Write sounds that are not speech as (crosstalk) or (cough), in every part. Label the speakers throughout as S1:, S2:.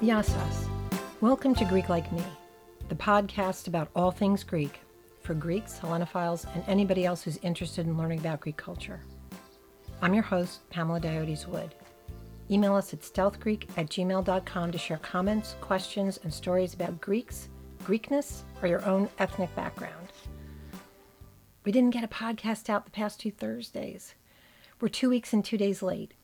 S1: Yassas. Welcome to Greek Like Me, the podcast about all things Greek for Greeks, Hellenophiles, and anybody else who's interested in learning about Greek culture. I'm your host, Pamela Diodes Wood. Email us at stealthgreek at gmail.com to share comments, questions, and stories about Greeks, Greekness, or your own ethnic background. We didn't get a podcast out the past two Thursdays. We're two weeks and two days late.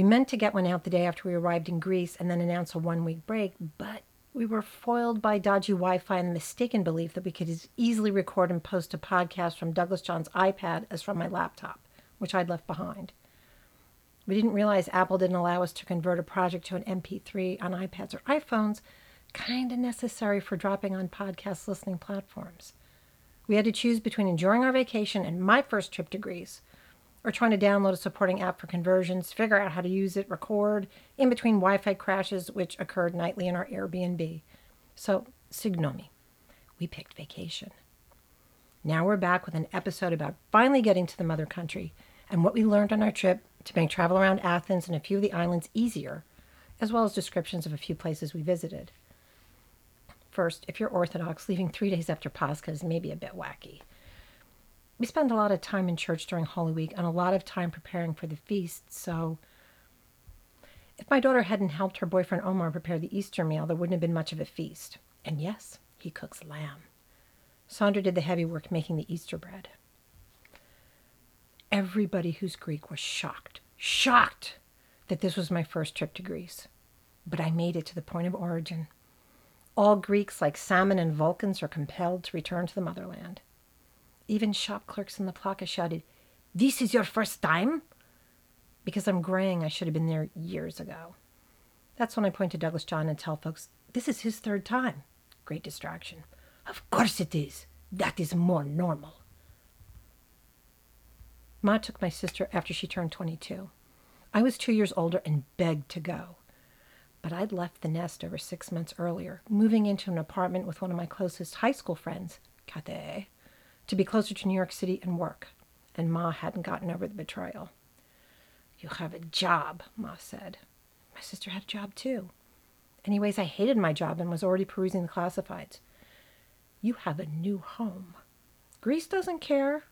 S1: We meant to get one out the day after we arrived in Greece and then announce a one week break, but we were foiled by dodgy Wi Fi and the mistaken belief that we could as easily record and post a podcast from Douglas John's iPad as from my laptop, which I'd left behind. We didn't realize Apple didn't allow us to convert a project to an MP3 on iPads or iPhones, kind of necessary for dropping on podcast listening platforms. We had to choose between enjoying our vacation and my first trip to Greece or trying to download a supporting app for conversions, figure out how to use it, record in between Wi Fi crashes, which occurred nightly in our Airbnb. So, signomi. We picked vacation. Now we're back with an episode about finally getting to the mother country and what we learned on our trip to make travel around Athens and a few of the islands easier, as well as descriptions of a few places we visited. First, if you're Orthodox, leaving three days after Pascha is maybe a bit wacky. We spend a lot of time in church during Holy Week and a lot of time preparing for the feast, so if my daughter hadn't helped her boyfriend Omar prepare the Easter meal, there wouldn't have been much of a feast. And yes, he cooks lamb. Sandra did the heavy work making the Easter bread. Everybody who's Greek was shocked, shocked that this was my first trip to Greece. But I made it to the point of origin. All Greeks, like Salmon and Vulcans, are compelled to return to the motherland. Even shop clerks in the plaza shouted, This is your first time? Because I'm graying, I should have been there years ago. That's when I point to Douglas John and tell folks, This is his third time. Great distraction. Of course it is. That is more normal. Ma took my sister after she turned 22. I was two years older and begged to go. But I'd left the nest over six months earlier, moving into an apartment with one of my closest high school friends, Kate, to be closer to New York City and work. And Ma hadn't gotten over the betrayal. You have a job, Ma said. My sister had a job too. Anyways, I hated my job and was already perusing the classifieds. You have a new home. Greece doesn't care,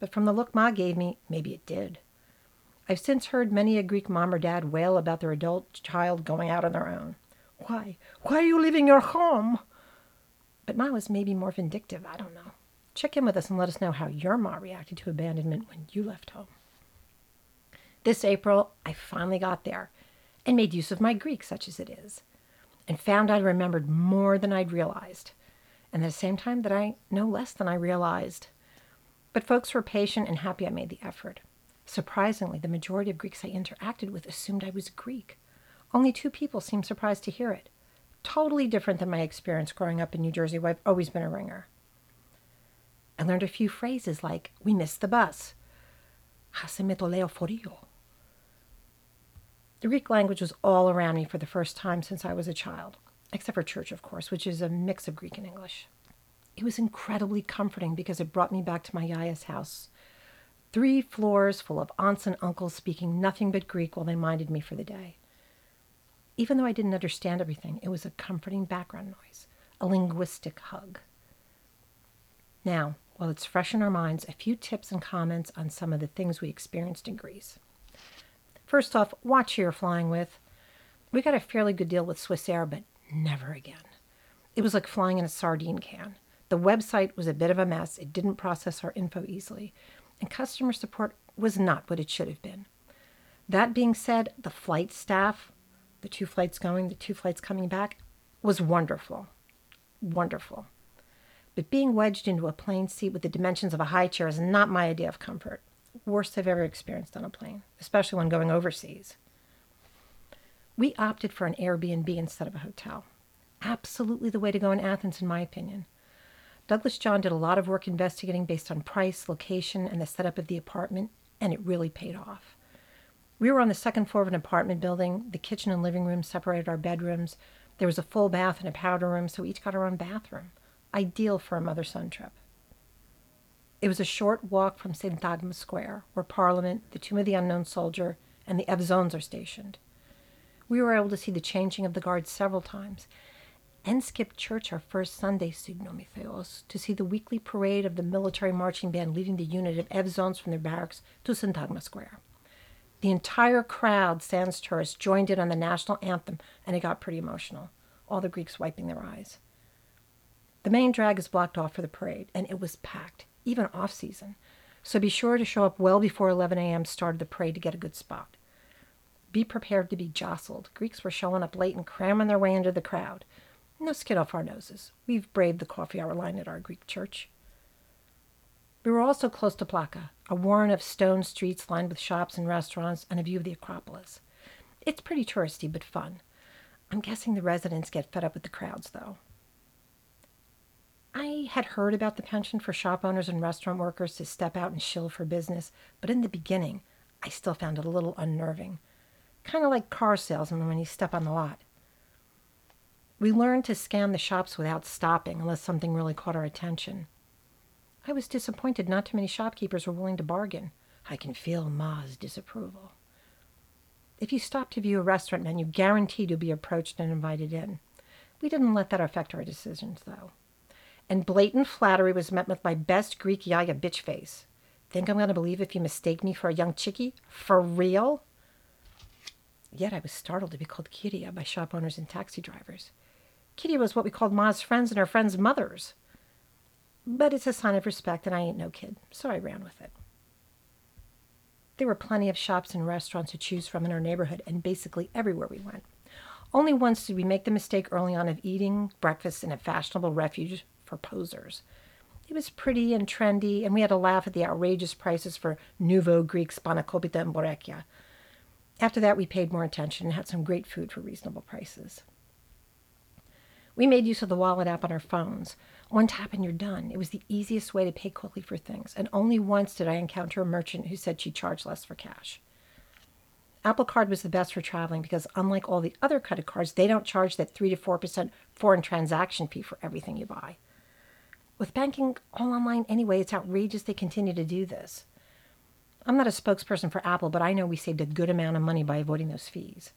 S1: but from the look Ma gave me, maybe it did. I've since heard many a Greek mom or dad wail about their adult child going out on their own. Why? Why are you leaving your home? But Ma was maybe more vindictive. I don't know. Check in with us and let us know how your Ma reacted to abandonment when you left home. This April, I finally got there and made use of my Greek, such as it is, and found I'd remembered more than I'd realized, and at the same time that I know less than I realized. But folks were patient and happy I made the effort. Surprisingly, the majority of Greeks I interacted with assumed I was Greek. Only two people seemed surprised to hear it. Totally different than my experience growing up in New Jersey, where I've always been a ringer. I learned a few phrases like, we missed the bus. The Greek language was all around me for the first time since I was a child, except for church, of course, which is a mix of Greek and English. It was incredibly comforting because it brought me back to my yaya's house. Three floors full of aunts and uncles speaking nothing but Greek while they minded me for the day. Even though I didn't understand everything, it was a comforting background noise, a linguistic hug. Now, while it's fresh in our minds, a few tips and comments on some of the things we experienced in Greece. First off, watch who you're flying with. We got a fairly good deal with Swissair, but never again. It was like flying in a sardine can. The website was a bit of a mess. It didn't process our info easily, and customer support was not what it should have been. That being said, the flight staff, the two flights going, the two flights coming back, was wonderful. Wonderful. But being wedged into a plane seat with the dimensions of a high chair is not my idea of comfort. Worst I've ever experienced on a plane, especially when going overseas. We opted for an Airbnb instead of a hotel. Absolutely the way to go in Athens, in my opinion. Douglas John did a lot of work investigating based on price, location, and the setup of the apartment, and it really paid off. We were on the second floor of an apartment building. The kitchen and living room separated our bedrooms. There was a full bath and a powder room, so we each got our own bathroom. Ideal for a mother son trip. It was a short walk from Syntagma Square, where Parliament, the Tomb of the Unknown Soldier, and the Evzones are stationed. We were able to see the changing of the guard several times and skipped church our first Sunday, Signomitheos, to see the weekly parade of the military marching band leading the unit of Evzones from their barracks to Syntagma Square. The entire crowd, sans tourists, joined in on the national anthem, and it got pretty emotional, all the Greeks wiping their eyes. The main drag is blocked off for the parade, and it was packed, even off season. So be sure to show up well before 11 a.m. start of the parade to get a good spot. Be prepared to be jostled. Greeks were showing up late and cramming their way into the crowd. No skin off our noses. We've braved the coffee hour line at our Greek church. We were also close to Plaka, a warren of stone streets lined with shops and restaurants and a view of the Acropolis. It's pretty touristy, but fun. I'm guessing the residents get fed up with the crowds, though. I had heard about the pension for shop owners and restaurant workers to step out and shill for business, but in the beginning, I still found it a little unnerving. Kind of like car salesmen when you step on the lot. We learned to scan the shops without stopping unless something really caught our attention. I was disappointed not too many shopkeepers were willing to bargain. I can feel Ma's disapproval. If you stop to view a restaurant menu, guaranteed you'll be approached and invited in. We didn't let that affect our decisions, though. And blatant flattery was met with my best Greek yaya bitch face. Think I'm going to believe if you mistake me for a young chickie? For real? Yet I was startled to be called Kyria by shop owners and taxi drivers. Kitty was what we called Ma's friends and her friends' mothers. But it's a sign of respect, and I ain't no kid, so I ran with it. There were plenty of shops and restaurants to choose from in our neighborhood, and basically everywhere we went. Only once did we make the mistake early on of eating breakfast in a fashionable refuge for posers. It was pretty and trendy, and we had to laugh at the outrageous prices for nouveau Greek spanakopita and borekia. After that, we paid more attention and had some great food for reasonable prices. We made use of the wallet app on our phones. One tap and you're done. It was the easiest way to pay quickly for things, and only once did I encounter a merchant who said she charged less for cash. Apple Card was the best for traveling because, unlike all the other credit cards, they don't charge that 3 to 4% foreign transaction fee for everything you buy. With banking all online anyway, it's outrageous they continue to do this. I'm not a spokesperson for Apple, but I know we saved a good amount of money by avoiding those fees.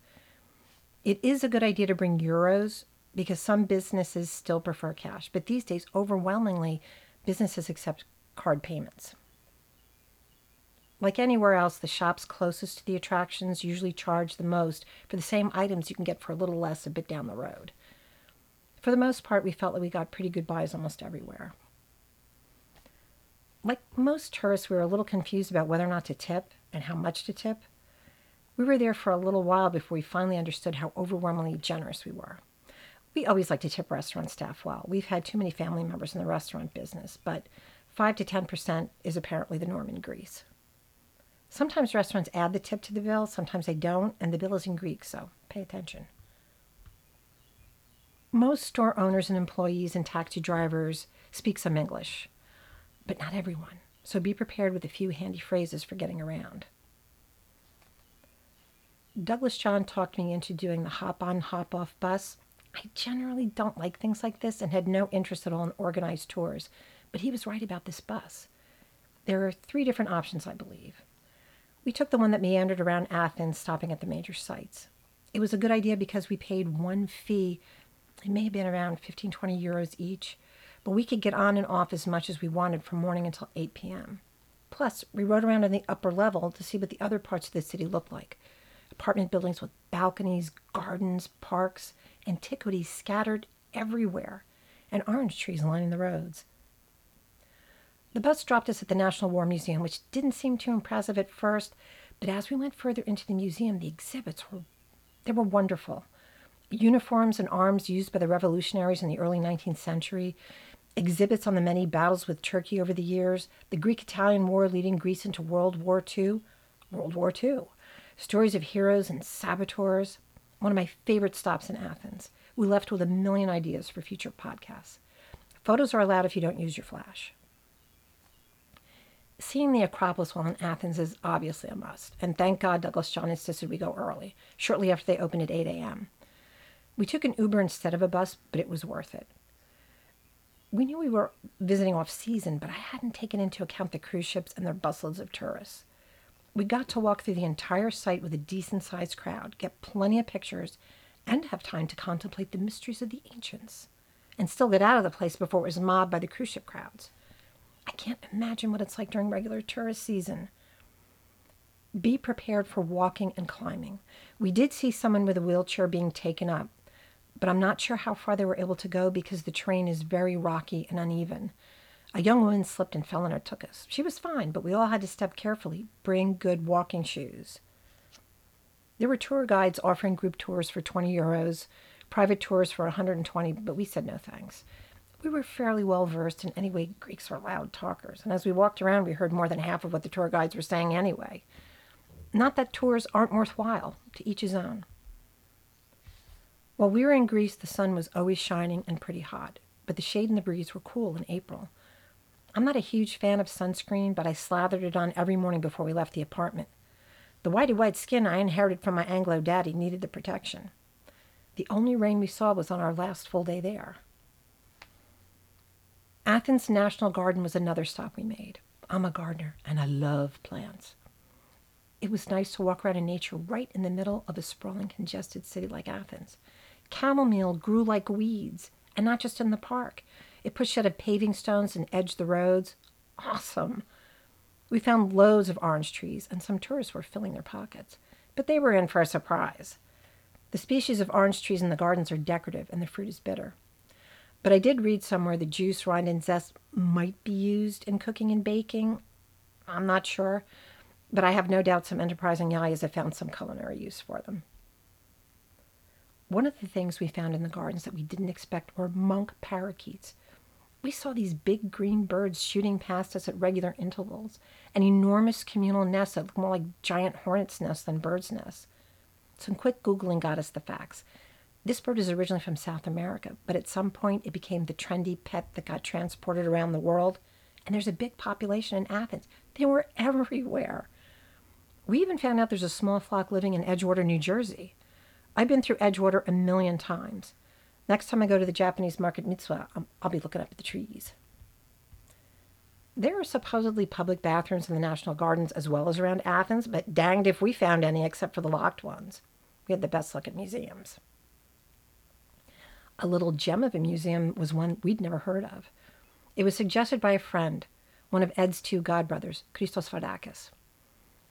S1: It is a good idea to bring euros because some businesses still prefer cash. But these days, overwhelmingly, businesses accept card payments. Like anywhere else, the shops closest to the attractions usually charge the most for the same items you can get for a little less a bit down the road. For the most part, we felt that we got pretty good buys almost everywhere. Like most tourists, we were a little confused about whether or not to tip and how much to tip. We were there for a little while before we finally understood how overwhelmingly generous we were. We always like to tip restaurant staff well. We've had too many family members in the restaurant business, but 5 to 10% is apparently the norm in Greece. Sometimes restaurants add the tip to the bill, sometimes they don't, and the bill is in Greek, so pay attention. Most store owners and employees and taxi drivers speak some English, but not everyone, so be prepared with a few handy phrases for getting around. Douglas John talked me into doing the hop on, hop off bus I generally don't like things like this and had no interest at all in organized tours, but he was right about this bus. There are three different options, I believe. We took the one that meandered around Athens, stopping at the major sites. It was a good idea because we paid one fee. It may have been around 15, 20 euros each, but we could get on and off as much as we wanted from morning until 8 p.m. Plus, we rode around on the upper level to see what the other parts of the city looked like apartment buildings with balconies, gardens, parks, antiquities scattered everywhere, and orange trees lining the roads. The bus dropped us at the National War Museum, which didn't seem too impressive at first, but as we went further into the museum, the exhibits were they were wonderful. Uniforms and arms used by the revolutionaries in the early 19th century, exhibits on the many battles with Turkey over the years, the Greek Italian War leading Greece into World War II, World War II, stories of heroes and saboteurs, one of my favorite stops in Athens. We left with a million ideas for future podcasts. Photos are allowed if you don't use your flash. Seeing the Acropolis while in Athens is obviously a must, and thank God Douglas John insisted we go early, shortly after they opened at 8 a.m. We took an Uber instead of a bus, but it was worth it. We knew we were visiting off season, but I hadn't taken into account the cruise ships and their busloads of tourists. We got to walk through the entire site with a decent sized crowd, get plenty of pictures, and have time to contemplate the mysteries of the ancients, and still get out of the place before it was mobbed by the cruise ship crowds. I can't imagine what it's like during regular tourist season. Be prepared for walking and climbing. We did see someone with a wheelchair being taken up, but I'm not sure how far they were able to go because the terrain is very rocky and uneven. A young woman slipped and fell and took us. She was fine, but we all had to step carefully, bring good walking shoes. There were tour guides offering group tours for 20 euros, private tours for 120, but we said no thanks. We were fairly well versed, and anyway, Greeks are loud talkers, and as we walked around, we heard more than half of what the tour guides were saying anyway. Not that tours aren't worthwhile, to each his own. While we were in Greece, the sun was always shining and pretty hot, but the shade and the breeze were cool in April. I'm not a huge fan of sunscreen, but I slathered it on every morning before we left the apartment. The whitey white skin I inherited from my Anglo daddy needed the protection. The only rain we saw was on our last full day there. Athens National Garden was another stop we made. I'm a gardener and I love plants. It was nice to walk around in nature right in the middle of a sprawling, congested city like Athens. Chamomile grew like weeds, and not just in the park. It pushed out of paving stones and edged the roads. Awesome. We found loads of orange trees, and some tourists were filling their pockets. But they were in for a surprise. The species of orange trees in the gardens are decorative, and the fruit is bitter. But I did read somewhere the juice, rind, and zest might be used in cooking and baking. I'm not sure, but I have no doubt some enterprising yayas have found some culinary use for them. One of the things we found in the gardens that we didn't expect were monk parakeets. We saw these big green birds shooting past us at regular intervals, an enormous communal nest that looked more like giant hornets' nests than birds' nests. Some quick Googling got us the facts. This bird is originally from South America, but at some point it became the trendy pet that got transported around the world. And there's a big population in Athens. They were (laughs) everywhere. We even found out there's a small flock living in Edgewater, New Jersey. I've been through Edgewater a million times. Next time I go to the Japanese market Mitsuwa, I'll be looking up at the trees. There are supposedly public bathrooms in the National Gardens as well as around Athens, but danged if we found any except for the locked ones. We had the best luck at museums. A little gem of a museum was one we'd never heard of. It was suggested by a friend, one of Ed's two godbrothers, Christos Vardakis.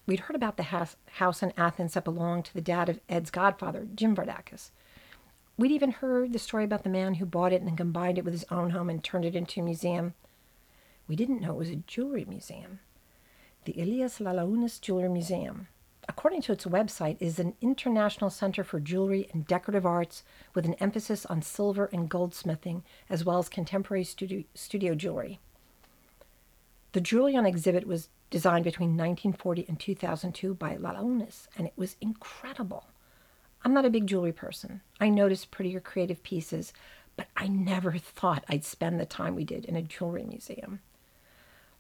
S1: We'd heard about the house in Athens that belonged to the dad of Ed's godfather, Jim Vardakis. We'd even heard the story about the man who bought it and combined it with his own home and turned it into a museum. We didn't know it was a jewelry museum. The Ilias Lalaounis Jewelry Museum, according to its website, is an international center for jewelry and decorative arts with an emphasis on silver and goldsmithing, as well as contemporary studio, studio jewelry. The jewelry on exhibit was designed between 1940 and 2002 by Lalaounis, and it was incredible. I'm not a big jewelry person. I notice prettier creative pieces, but I never (laughs) thought I'd spend the time we did in a jewelry museum.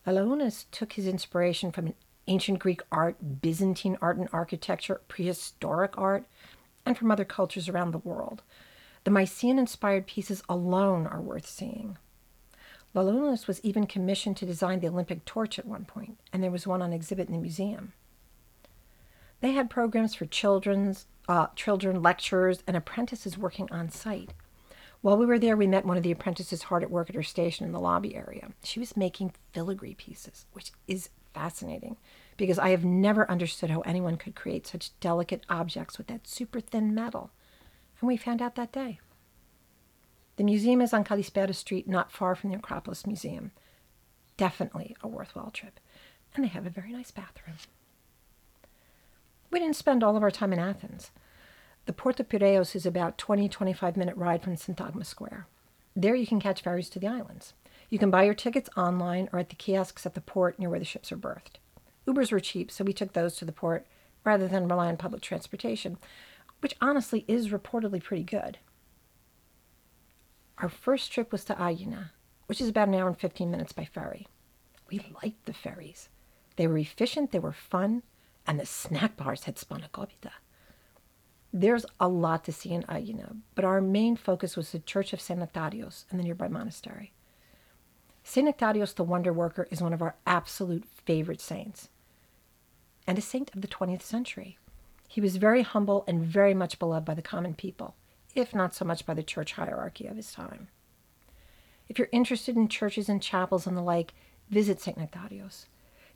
S1: Lalaounis took his inspiration from ancient Greek art, Byzantine art and architecture, prehistoric art, and from other cultures around the world. The Mycenaean inspired pieces alone are worth seeing. Lalaounis was even commissioned to design the Olympic torch at one point, and there was one on exhibit in the museum. They had programs for children's, uh, children, lecturers, and apprentices working on site. While we were there, we met one of the apprentices hard at work at her station in the lobby area. She was making filigree pieces, which is fascinating because I have never understood how anyone could create such delicate objects with that super thin metal. And we found out that day. The museum is on Kallisperi Street, not far from the Acropolis Museum. Definitely a worthwhile trip. And they have a very nice bathroom. We didn't spend all of our time in Athens. The Port of Piraeus is about 20 25 minute ride from Syntagma Square. There you can catch ferries to the islands. You can buy your tickets online or at the kiosks at the port near where the ships are berthed. Ubers were cheap, so we took those to the port rather than rely on public transportation, which honestly is reportedly pretty good. Our first trip was to Aegina, which is about an hour and 15 minutes by ferry. We liked the ferries. They were efficient, they were fun, and the snack bars had spanakopita. There's a lot to see in Aegina, but our main focus was the Church of San Nectarios and the nearby monastery. St. Nectarios the Wonder Worker is one of our absolute favorite saints. and a saint of the 20th century. He was very humble and very much beloved by the common people, if not so much by the church hierarchy of his time. If you're interested in churches and chapels and the like, visit St. Nectarios.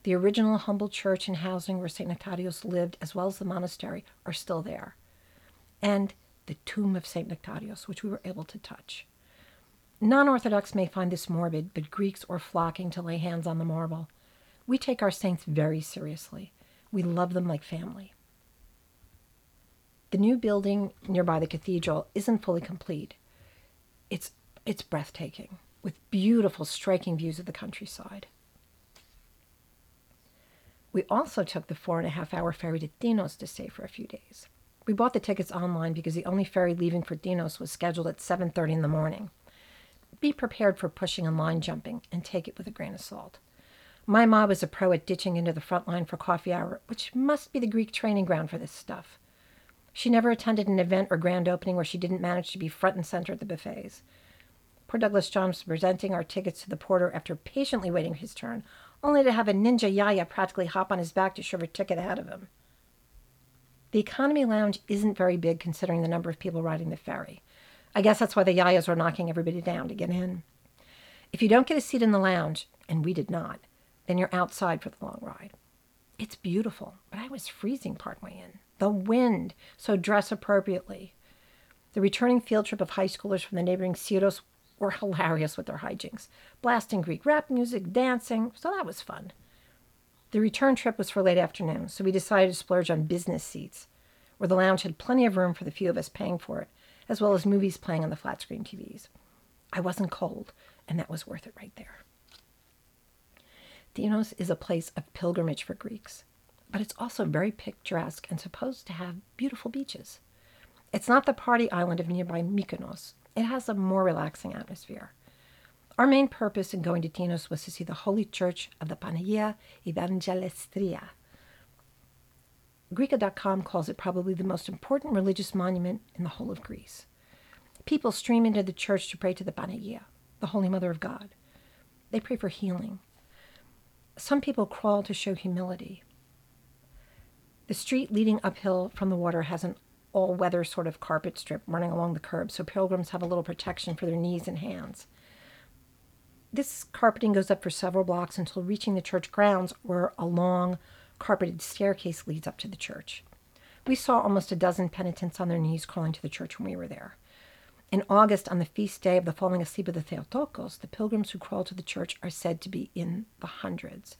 S1: The original humble church and housing where St. Nectarios lived, as well as the monastery, are still there. And the tomb of St. Nectarios, which we were able to touch. Non Orthodox may find this morbid, but Greeks are flocking to lay hands on the marble. We take our saints very seriously. We love them like family. The new building nearby the cathedral isn't fully complete. It's, it's breathtaking, with beautiful, striking views of the countryside. We also took the four and a half hour ferry to Tinos to stay for a few days. We bought the tickets online because the only ferry leaving for Tinos was scheduled at 7:30 in the morning. Be prepared for pushing and line jumping and take it with a grain of salt. My ma was a pro at ditching into the front line for coffee hour, which must be the Greek training ground for this stuff. She never attended an event or grand opening where she didn't manage to be front and center at the buffets. Poor Douglas John was presenting our tickets to the porter after patiently waiting his turn, only to have a ninja yaya practically hop on his back to shove a ticket ahead of him. The economy lounge isn't very big considering the number of people riding the ferry. I guess that's why the yayas were knocking everybody down to get in. If you don't get a seat in the lounge, and we did not, then you're outside for the long ride. It's beautiful, but I was freezing partway in. The wind, so dress appropriately. The returning field trip of high schoolers from the neighboring Syros were (laughs) hilarious with their hijinks, blasting Greek rap music, dancing, so that was fun. The return trip was for late afternoon, so we decided to splurge on business seats, where the lounge had plenty of room for the few of us paying for it, as well as movies playing on the flat screen TVs. I wasn't cold, and that was worth it right there. Tinos is a place of pilgrimage for Greeks, but it's also very picturesque and supposed to have beautiful beaches. It's not the party island of nearby Mykonos. It has a more relaxing atmosphere. Our main purpose in going to Tinos was to see the Holy Church of the Panagia Evangelistria. Greeka.com calls it probably the most important religious monument in the whole of Greece. People stream into the church to pray to the Panagia, the Holy Mother of God. They pray for healing, some people crawl to show humility. The street leading uphill from the water has an all weather sort of carpet strip running along the curb, so pilgrims have a little protection for their knees and hands. This carpeting goes up for several blocks until reaching the church grounds, where a long, carpeted staircase leads up to the church. We saw almost a dozen penitents on their knees crawling to the church when we were there. In August, on the feast day of the falling asleep of the Theotokos, the pilgrims who crawl to the church are said to be in the hundreds.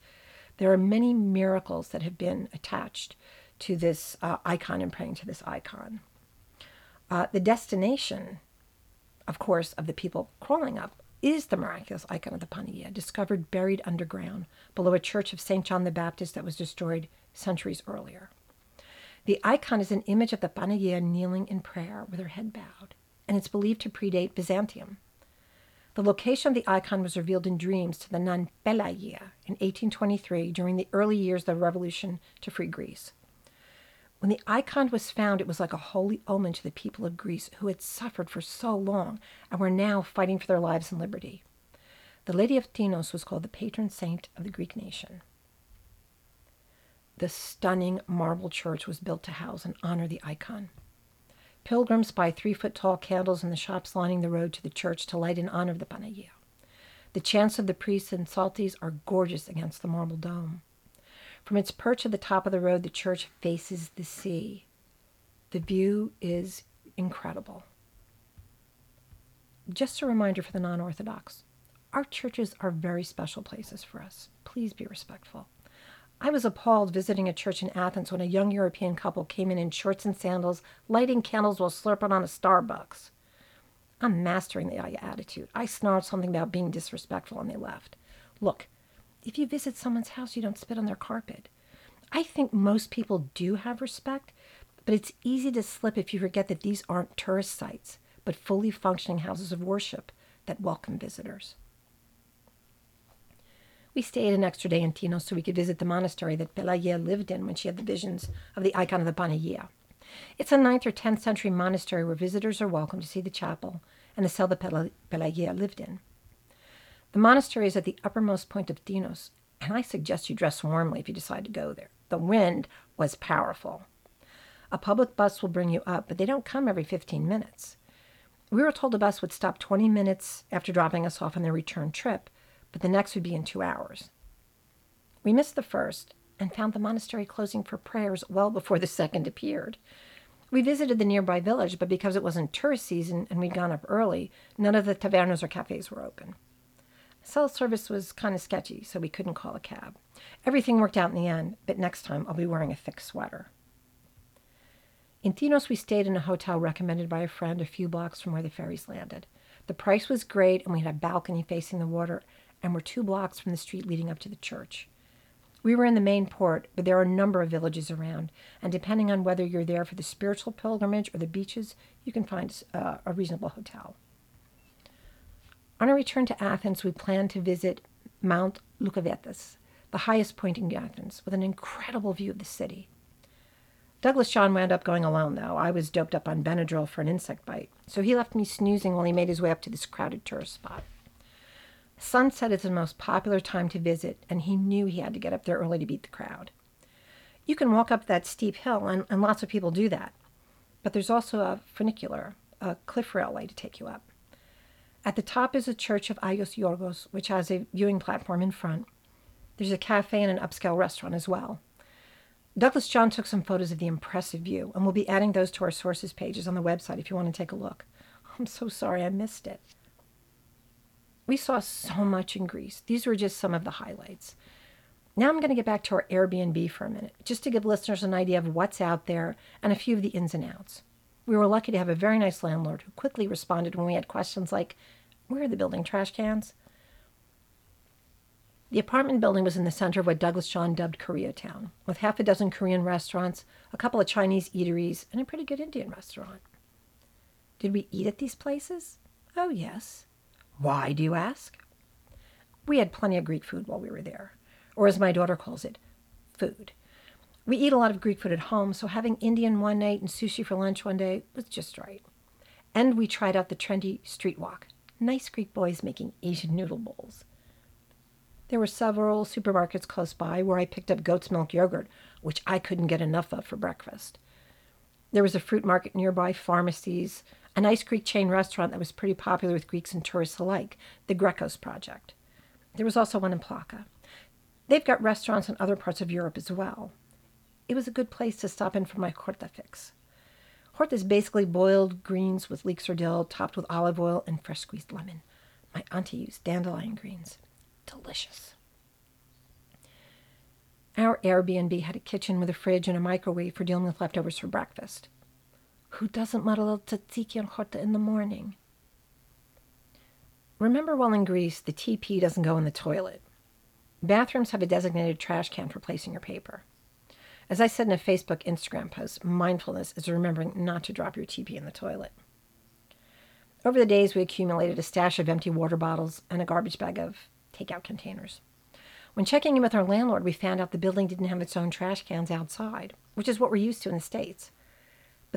S1: There are many miracles that have been attached to this uh, icon and praying to this icon. Uh, the destination, of course, of the people crawling up is the miraculous icon of the Panagia, discovered buried underground below a church of St. John the Baptist that was destroyed centuries earlier. The icon is an image of the Panagia kneeling in prayer with her head bowed and it's believed to predate Byzantium. The location of the icon was revealed in dreams to the nun Pelagia in 1823 during the early years of the revolution to free Greece. When the icon was found, it was like a holy omen to the people of Greece who had suffered for so long and were now fighting for their lives and liberty. The Lady of Tinos was called the patron saint of the Greek nation. The stunning marble church was built to house and honor the icon. Pilgrims buy three foot tall candles in the shops lining the road to the church to light in honor of the Panagia. The chants of the priests and psalties are gorgeous against the marble dome. From its perch at the top of the road, the church faces the sea. The view is incredible. Just a reminder for the non Orthodox our churches are very special places for us. Please be respectful. I was appalled visiting a church in Athens when a young European couple came in in shorts and sandals, lighting candles while slurping on a Starbucks. I'm mastering the attitude. I snarled something about being disrespectful and they left. Look, if you visit someone's house, you don't spit on their carpet. I think most people do have respect, but it's easy to slip if you forget that these aren't tourist sites, but fully functioning houses of worship that welcome visitors. We stayed an extra day in Tinos so we could visit the monastery that Pelagia lived in when she had the visions of the icon of the Panagia. It's a 9th or 10th century monastery where visitors are welcome to see the chapel and the cell that Pelagia lived in. The monastery is at the uppermost point of Tinos, and I suggest you dress warmly if you decide to go there. The wind was powerful. A public bus will bring you up, but they don't come every 15 minutes. We were told the bus would stop 20 minutes after dropping us off on their return trip, but the next would be in two hours. We missed the first and found the monastery closing for prayers well before the second appeared. We visited the nearby village, but because it wasn't tourist season and we'd gone up early, none of the tavernas or cafes were open. Cell service was kind of sketchy, so we couldn't call a cab. Everything worked out in the end, but next time I'll be wearing a thick sweater. In Tinos, we stayed in a hotel recommended by a friend a few blocks from where the ferries landed. The price was great, and we had a balcony facing the water, and were two blocks from the street leading up to the church. We were in the main port, but there are a number of villages around, and depending on whether you're there for the spiritual pilgrimage or the beaches, you can find uh, a reasonable hotel. On our return to Athens, we planned to visit Mount Lycabettus, the highest point in Athens, with an incredible view of the city. Douglas John wound up going alone, though. I was doped up on Benadryl for an insect bite, so he left me snoozing while he made his way up to this crowded tourist spot. Sunset is the most popular time to visit, and he knew he had to get up there early to beat the crowd. You can walk up that steep hill, and, and lots of people do that. But there's also a funicular, a cliff railway to take you up. At the top is the Church of Agios Yorgos, which has a viewing platform in front. There's a cafe and an upscale restaurant as well. Douglas John took some photos of the impressive view, and we'll be adding those to our sources pages on the website if you want to take a look. I'm so sorry I missed it. We saw so much in Greece. These were just some of the highlights. Now I'm going to get back to our Airbnb for a minute, just to give listeners an idea of what's out there and a few of the ins and outs. We were lucky to have a very nice landlord who quickly responded when we had questions like, Where are the building trash cans? The apartment building was in the center of what Douglas John dubbed Koreatown, with half a dozen Korean restaurants, a couple of Chinese eateries, and a pretty good Indian restaurant. Did we eat at these places? Oh, yes. Why, do you ask? We had plenty of Greek food while we were there, or as my daughter calls it, food. We eat a lot of Greek food at home, so having Indian one night and sushi for lunch one day was just right. And we tried out the trendy street walk. Nice Greek boys making Asian noodle bowls. There were several supermarkets close by where I picked up goat's milk yogurt, which I couldn't get enough of for breakfast. There was a fruit market nearby, pharmacies, a nice Greek chain restaurant that was pretty popular with Greeks and tourists alike, the Greco's Project. There was also one in Plaka. They've got restaurants in other parts of Europe as well. It was a good place to stop in for my horta fix. Horta is basically boiled greens with leeks or dill, topped with olive oil and fresh squeezed lemon. My auntie used dandelion greens. Delicious. Our Airbnb had a kitchen with a fridge and a microwave for dealing with leftovers for breakfast. Who doesn't want a tzatziki and horta in the morning? Remember while in Greece, the TP doesn't go in the toilet. Bathrooms have a designated trash can for placing your paper. As I said in a Facebook Instagram post, mindfulness is remembering not to drop your TP in the toilet. Over the days, we accumulated a stash of empty water bottles and a garbage bag of takeout containers. When checking in with our landlord, we found out the building didn't have its own trash cans outside, which is what we're used to in the States.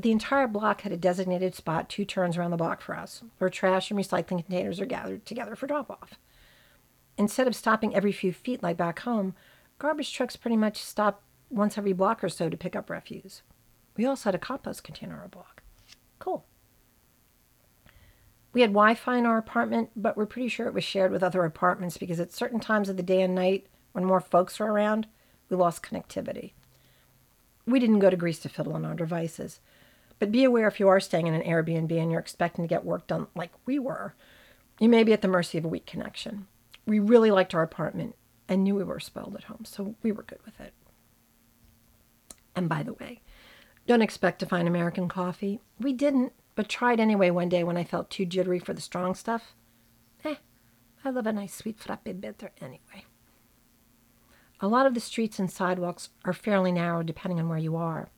S1: But the entire block had a designated spot two turns around the block for us, where trash and recycling containers are gathered together for drop off. Instead of stopping every few feet like back home, garbage trucks pretty much stop once every block or so to pick up refuse. We also had a compost container on our block. Cool. We had Wi Fi in our apartment, but we're pretty sure it was shared with other apartments because at certain times of the day and night, when more folks were around, we lost connectivity. We didn't go to Greece to fiddle on our devices. But be aware if you are staying in an Airbnb and you're expecting to get work done like we were, you may be at the mercy of a weak connection. We really liked our apartment and knew we were spoiled at home, so we were good with it. And by the way, don't expect to find American coffee. We didn't, but tried anyway one day when I felt too jittery for the strong stuff. Eh, I love a nice sweet frappe better anyway. A lot of the streets and sidewalks are fairly narrow depending on where you are.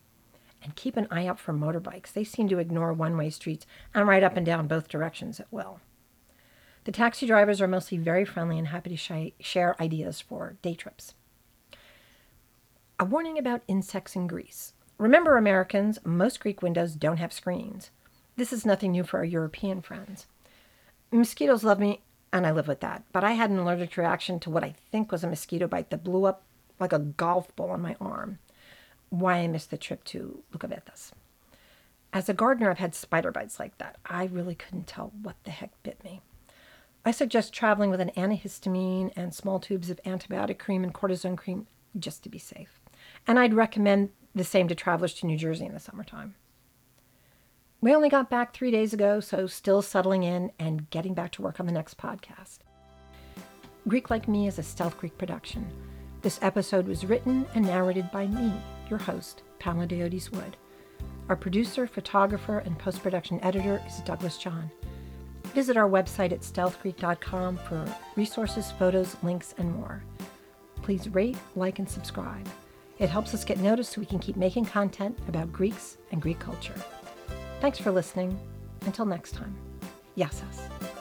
S1: And keep an eye out for motorbikes. They seem to ignore one way streets and ride up and down both directions at will. The taxi drivers are mostly very friendly and happy to sh- share ideas for day trips. A warning about insects in Greece. Remember, Americans, most Greek windows don't have screens. This is nothing new for our European friends. Mosquitoes love me, and I live with that, but I had an allergic reaction to what I think was a mosquito bite that blew up like a golf ball on my arm. Why I missed the trip to Lycabettus. As a gardener, I've had spider bites like that. I really couldn't tell what the heck bit me. I suggest traveling with an antihistamine and small tubes of antibiotic cream and cortisone cream just to be safe. And I'd recommend the same to travelers to New Jersey in the summertime. We only got back three days ago, so still settling in and getting back to work on the next podcast. Greek Like Me is a Stealth Greek production. This episode was written and narrated by me, your host, Pamela Diodes Wood. Our producer, photographer, and post production editor is Douglas John. Visit our website at stealthgreek.com for resources, photos, links, and more. Please rate, like, and subscribe. It helps us get noticed so we can keep making content about Greeks and Greek culture. Thanks for listening. Until next time, Yassas.